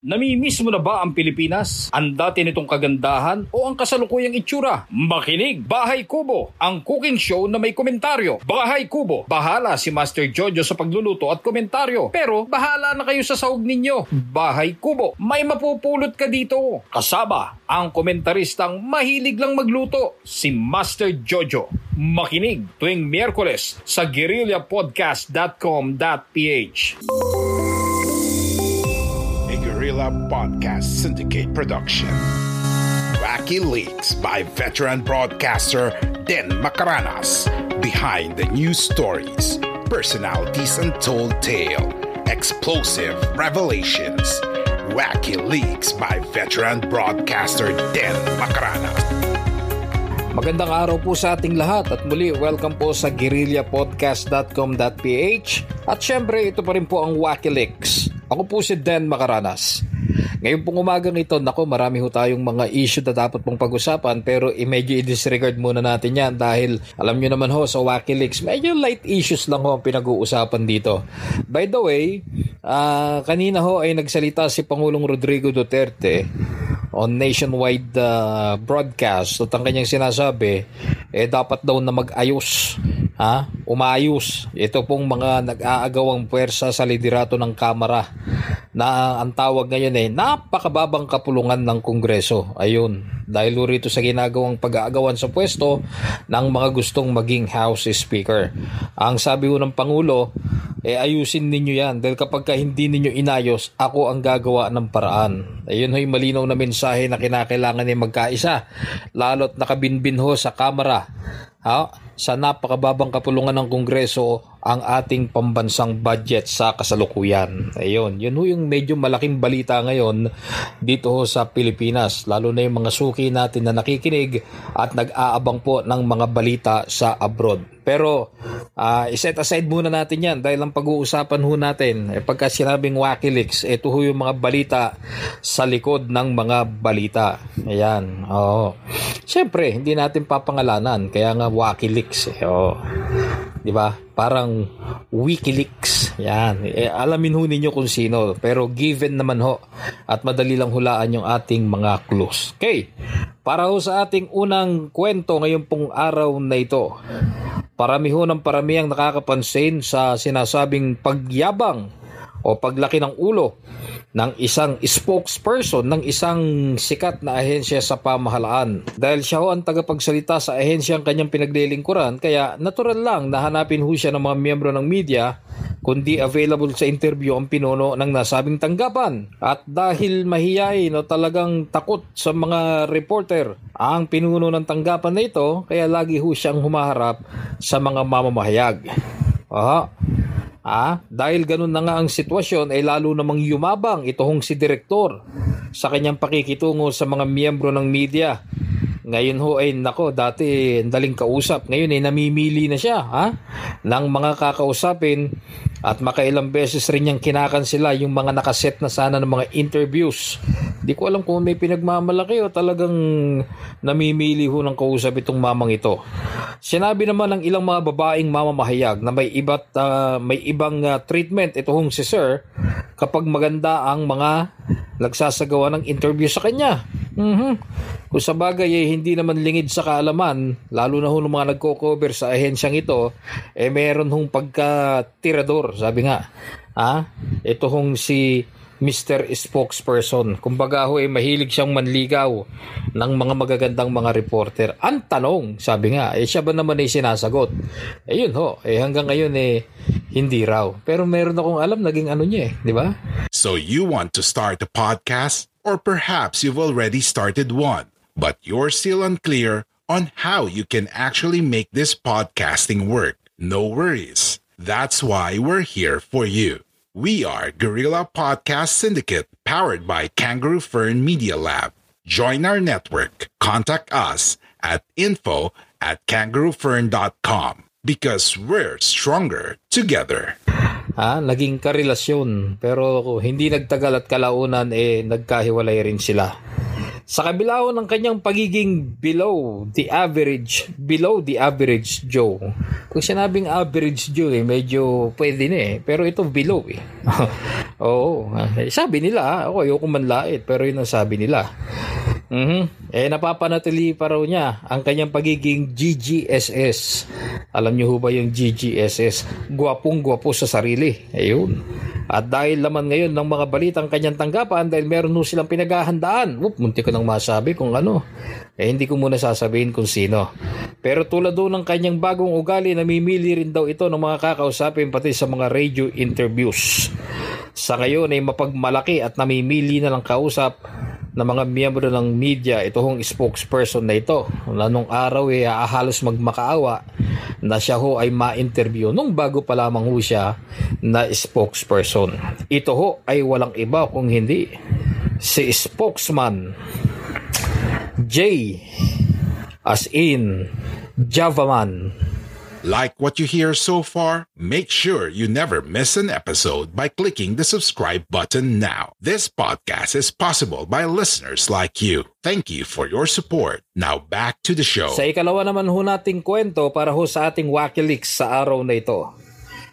Namimiss mo na ba ang Pilipinas? Ang dati nitong kagandahan o ang kasalukuyang itsura? Makinig! Bahay Kubo, ang cooking show na may komentaryo. Bahay Kubo, bahala si Master Jojo sa pagluluto at komentaryo. Pero bahala na kayo sa sahog ninyo. Bahay Kubo, may mapupulot ka dito. Kasama ang komentaristang mahilig lang magluto, si Master Jojo. Makinig tuwing Miyerkules sa guerrillapodcast.com.ph. Guerrilla Podcast Syndicate production. Wacky Leaks by veteran broadcaster Den Macaranas. Behind the news stories, personalities untold tale, explosive revelations. Wacky Leaks by veteran broadcaster Den Macaranas. Magandang araw po sa ating lahat at muli welcome po sa guerrillapodcast.com.ph at syempre ito pa rin po ang Wakilix. Ako po si Dan Macaranas. Ngayon pong umagang ito, nako marami ho tayong mga issue na dapat pong pag-usapan pero i- medyo i-disregard muna natin yan dahil alam nyo naman ho sa Wakilix, medyo light issues lang ho ang pinag-uusapan dito. By the way, ah, kanina ho ay nagsalita si Pangulong Rodrigo Duterte on nationwide uh, broadcast. At ang kanyang sinasabi eh dapat daw na mag-ayos. Ha? Umayos ito pong mga nag-aagawang puwersa sa liderato ng kamera na ang tawag ngayon eh napakababang kapulungan ng kongreso. Ayun. Dahil rito sa ginagawang pag-aagawan sa pwesto ng mga gustong maging house speaker. Ang sabi ho ng pangulo eh ayusin ninyo yan. Dahil kapag ka hindi ninyo inayos ako ang gagawa ng paraan. Ayun ho'y malinaw na mensahe na kinakailangan ni magkaisa lalo't nakabinbin ho sa kamera ha, sa napakababang kapulungan ng kongreso ang ating pambansang budget sa kasalukuyan. Ayun, yun ho yung medyo malaking balita ngayon dito ho sa Pilipinas, lalo na yung mga suki natin na nakikinig at nag-aabang po ng mga balita sa abroad. Pero uh, iset aside muna natin yan dahil ang pag-uusapan ho natin, eh, pagka sinabing Wakilix, ito ho yung mga balita sa likod ng mga balita. Ayan, oo. Siyempre, hindi natin papangalanan, kaya nga Wakilix. Eh, oo. Di ba? Parang Wikileaks. Yan. Eh, alamin ho ninyo kung sino. Pero given naman ho. At madali lang hulaan yung ating mga clues. Okay. Para ho sa ating unang kwento ngayon pong araw na ito. Parami ho ng parami ang nakakapansin sa sinasabing pagyabang o paglaki ng ulo ng isang spokesperson ng isang sikat na ahensya sa pamahalaan. Dahil siya ho ang tagapagsalita sa ahensya ang kanyang pinaglilingkuran, kaya natural lang na hanapin ho siya ng mga miyembro ng media kundi available sa interview ang pinuno ng nasabing tanggapan. At dahil mahiyain o talagang takot sa mga reporter ang pinuno ng tanggapan na ito, kaya lagi ho siyang humaharap sa mga mamamahayag. Aha. Ah, dahil ganun na nga ang sitwasyon ay lalo namang yumabang itong si direktor sa kanyang pakikitungo sa mga miyembro ng media. Ngayon ho ay nako dati daling kausap ngayon ay namimili na siya ha ng mga kakausapin at makailang beses rin niyang kinakansela yung mga nakaset na sana ng mga interviews. Di ko alam kung may pinagmamalaki o talagang namimili ho ng kausap itong mamang ito. Sinabi naman ng ilang mga babaeng mamamahayag na may iba't uh, may ibang uh, treatment ito hong si Sir kapag maganda ang mga nagsasagawa ng interview sa kanya. Mhm. Kung sa bagay eh, hindi naman lingid sa kaalaman, lalo na ho ng mga nagko-cover sa ahensyang ito, eh meron hong pagka-tirador, sabi nga. Ah, ito hong si Mr. Spokesperson. Kumbaga ho, eh, mahilig siyang manligaw ng mga magagandang mga reporter. Ang tanong, sabi nga, eh siya ba naman ay sinasagot? Eh yun ho, eh hanggang ngayon eh hindi raw. Pero meron akong alam, naging ano niya eh, di ba? So you want to start a podcast? Or perhaps you've already started one, but you're still unclear on how you can actually make this podcasting work. No worries. That's why we're here for you. We are Guerrilla Podcast Syndicate, powered by Kangaroo Fern Media Lab. Join our network. Contact us at info at kangaroofern.com because we're stronger together. Ha, naging karelasyon pero hindi nagtagal at kalaunan eh nagkahiwalay rin sila. Sa kabila ng kanyang pagiging below the average, below the average Joe. Kung sinabing average Joe, eh, medyo pwede na eh. Pero ito below eh. Oo. Eh, sabi nila, ako ayoko manlait, pero yun ang sabi nila. Mm-hmm. Eh, napapanatili pa raw niya ang kanyang pagiging GGSS. Alam niyo ho ba yung GGSS? Gwapong-gwapo sa sarili. Ayun. At dahil naman ngayon ng mga balitang kanyang tanggapan dahil meron ho silang pinaghahandaan. Whoop, munti ko nang masabi kung ano. Eh hindi ko muna sasabihin kung sino. Pero tulad doon ng kanyang bagong ugali, namimili rin daw ito ng mga kakausapin pati sa mga radio interviews. Sa ngayon ay mapagmalaki at namimili na lang kausap ng mga miyembro ng media ito hong spokesperson na ito. Nung araw eh, halos magmakaawa na siya ho ay ma-interview nung bago pa lamang ho siya na spokesperson. Ito ho ay walang iba kung hindi si spokesman J as in Javaman Like what you hear so far? Make sure you never miss an episode by clicking the subscribe button now. This podcast is possible by listeners like you. Thank you for your support. Now back to the show. Sa ikalawa naman ho nating kwento para ho sa ating Wakileaks sa araw na ito.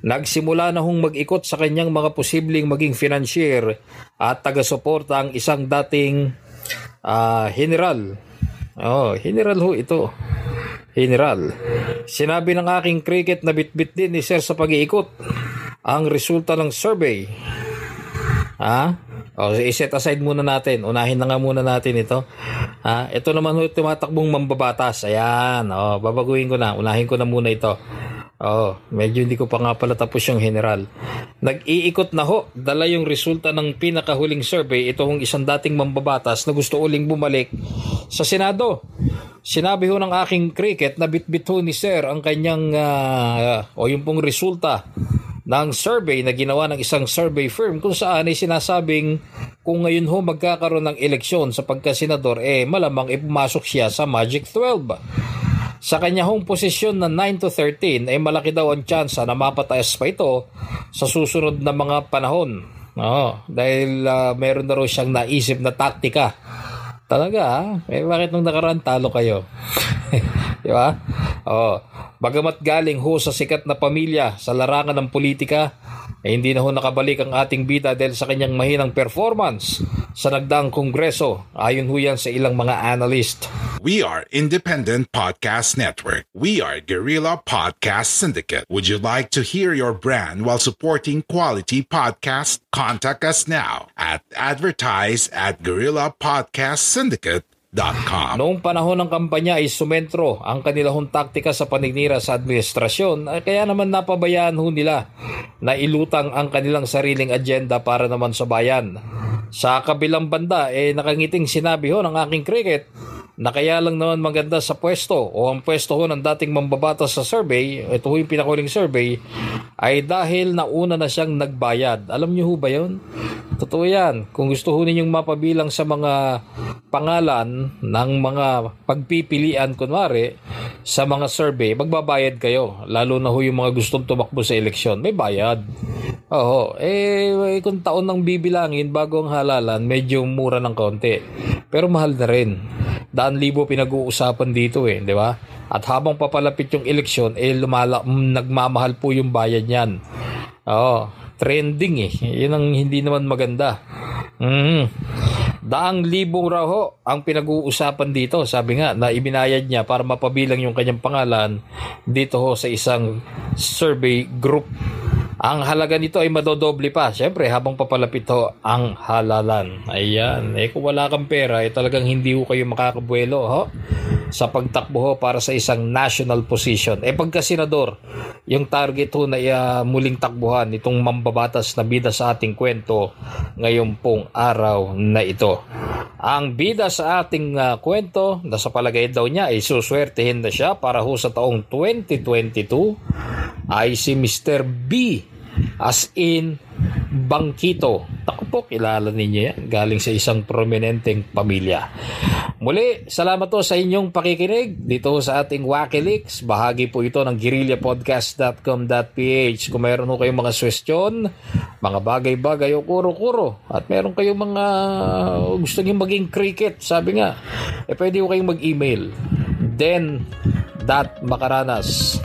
Nagsimula na hong mag-ikot sa kanyang mga posibleng maging financier at taga-suporta ang isang dating uh, general. Oh, general ho ito General, sinabi ng aking cricket na bitbit din ni Sir sa pag-iikot ang resulta ng survey. Ha? O, i-set aside muna natin. Unahin na nga muna natin ito. Ha? Ito naman ho tumatakbong mambabatas. Ayan. O, babaguhin ko na. Unahin ko na muna ito. Oo, medyo hindi ko pa nga pala tapos yung general. Nag-iikot na ho, dala yung resulta ng pinakahuling survey, ito isang dating mambabatas na gusto uling bumalik sa Senado. Sinabi ho ng aking cricket na bitbit ho ni Sir ang kanyang, uh, o yung pong resulta ng survey na ginawa ng isang survey firm kung saan ay sinasabing kung ngayon ho magkakaroon ng eleksyon sa pagkasenador, eh malamang ipumasok siya sa Magic 12. Sa kanya hong posisyon na 9 to 13 ay malaki daw ang tsansa na mapataas pa ito sa susunod na mga panahon. Oo, dahil uh, meron na raw siyang naisip na taktika. Talaga, ha? eh bakit nung nakaraan talo kayo? Di ba? Oh, bagamat galing ho sa sikat na pamilya sa larangan ng politika, eh hindi na ho nakabalik ang ating bida dahil sa kanyang mahinang performance sa nagdaang kongreso ayon ho yan sa ilang mga analyst. We are Independent Podcast Network. We are Guerrilla Podcast Syndicate. Would you like to hear your brand while supporting quality podcast? Contact us now at advertise at Guerrilla Podcast Syndicate Noong panahon ng kampanya ay sumentro ang kanilang taktika sa paninira sa administrasyon ay kaya naman napabayaan ho nila na ilutang ang kanilang sariling agenda para naman sa bayan. Sa kabilang banda, eh nakangiting sinabi ho ng aking cricket na kaya lang naman maganda sa pwesto o ang pwesto ho ng dating mambabatas sa survey, ito ho yung pinakuling survey, ay dahil nauna na siyang nagbayad. Alam niyo ho ba yun? Totoo yan. Kung gusto ho ninyong mapabilang sa mga pangalan ng mga pagpipilian, kunwari, sa mga survey, magbabayad kayo. Lalo na ho yung mga gustong tumakbo sa eleksyon. May bayad. Oo. Eh, kung taon nang bibilangin bago ang halalan, medyo mura ng konti. Pero mahal na rin daan libo pinag-uusapan dito eh, di ba? At habang papalapit yung eleksyon, eh lumala, mm, nagmamahal po yung bayad niyan. Oo, trending eh. Yun ang hindi naman maganda. Mm. Daang libong raw ho ang pinag-uusapan dito. Sabi nga na ibinayad niya para mapabilang yung kanyang pangalan dito ho sa isang survey group ang halaga nito ay madodoble pa. Siyempre, habang papalapit ho ang halalan. Ayan. Eh kung wala kang pera, eh talagang hindi ho kayo makakabuelo ho sa pagtakbo ho para sa isang national position. Eh pagka senador, yung target ho na uh, muling takbuhan itong mambabatas na bida sa ating kwento ngayon pong araw na ito. Ang bida sa ating uh, kwento na sa palagay daw niya ay suswertehin na siya para ho sa taong 2022 ay si Mr. B as in Bangkito. Ako po, kilala ninyo yan. Galing sa isang prominenteng pamilya. Muli, salamat po sa inyong pakikinig dito sa ating Wakilix. Bahagi po ito ng guerrillapodcast.com.ph. Kung meron po kayong mga suggestion, mga bagay-bagay o kuro-kuro, at meron kayong mga gusto nyo maging cricket, sabi nga, eh pwede ko kayong mag-email. Then, dot makaranas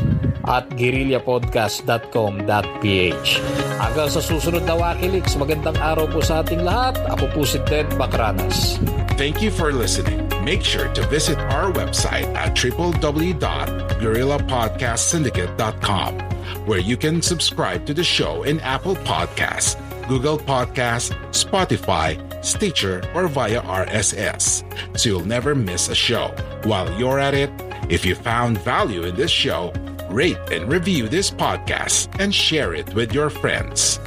at guerrillapodcast.com.ph Hanggang sa susunod na Wakilix, magandang araw po sa ating lahat. Ako po si Ted Macranas. Thank you for listening. Make sure to visit our website at www.guerrillapodcastsyndicate.com where you can subscribe to the show in Apple Podcasts, Google Podcasts, Spotify, Stitcher, or via RSS, so you'll never miss a show. While you're at it, if you found value in this show, rate and review this podcast and share it with your friends.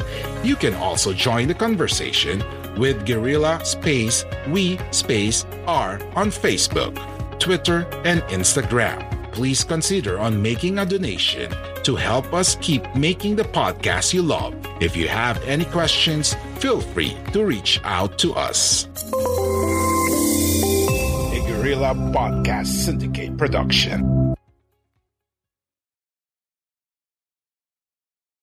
You can also join the conversation with Guerrilla Space We Space R on Facebook, Twitter, and Instagram. Please consider on making a donation to help us keep making the podcast you love. If you have any questions, feel free to reach out to us. A Guerrilla Podcast Syndicate production.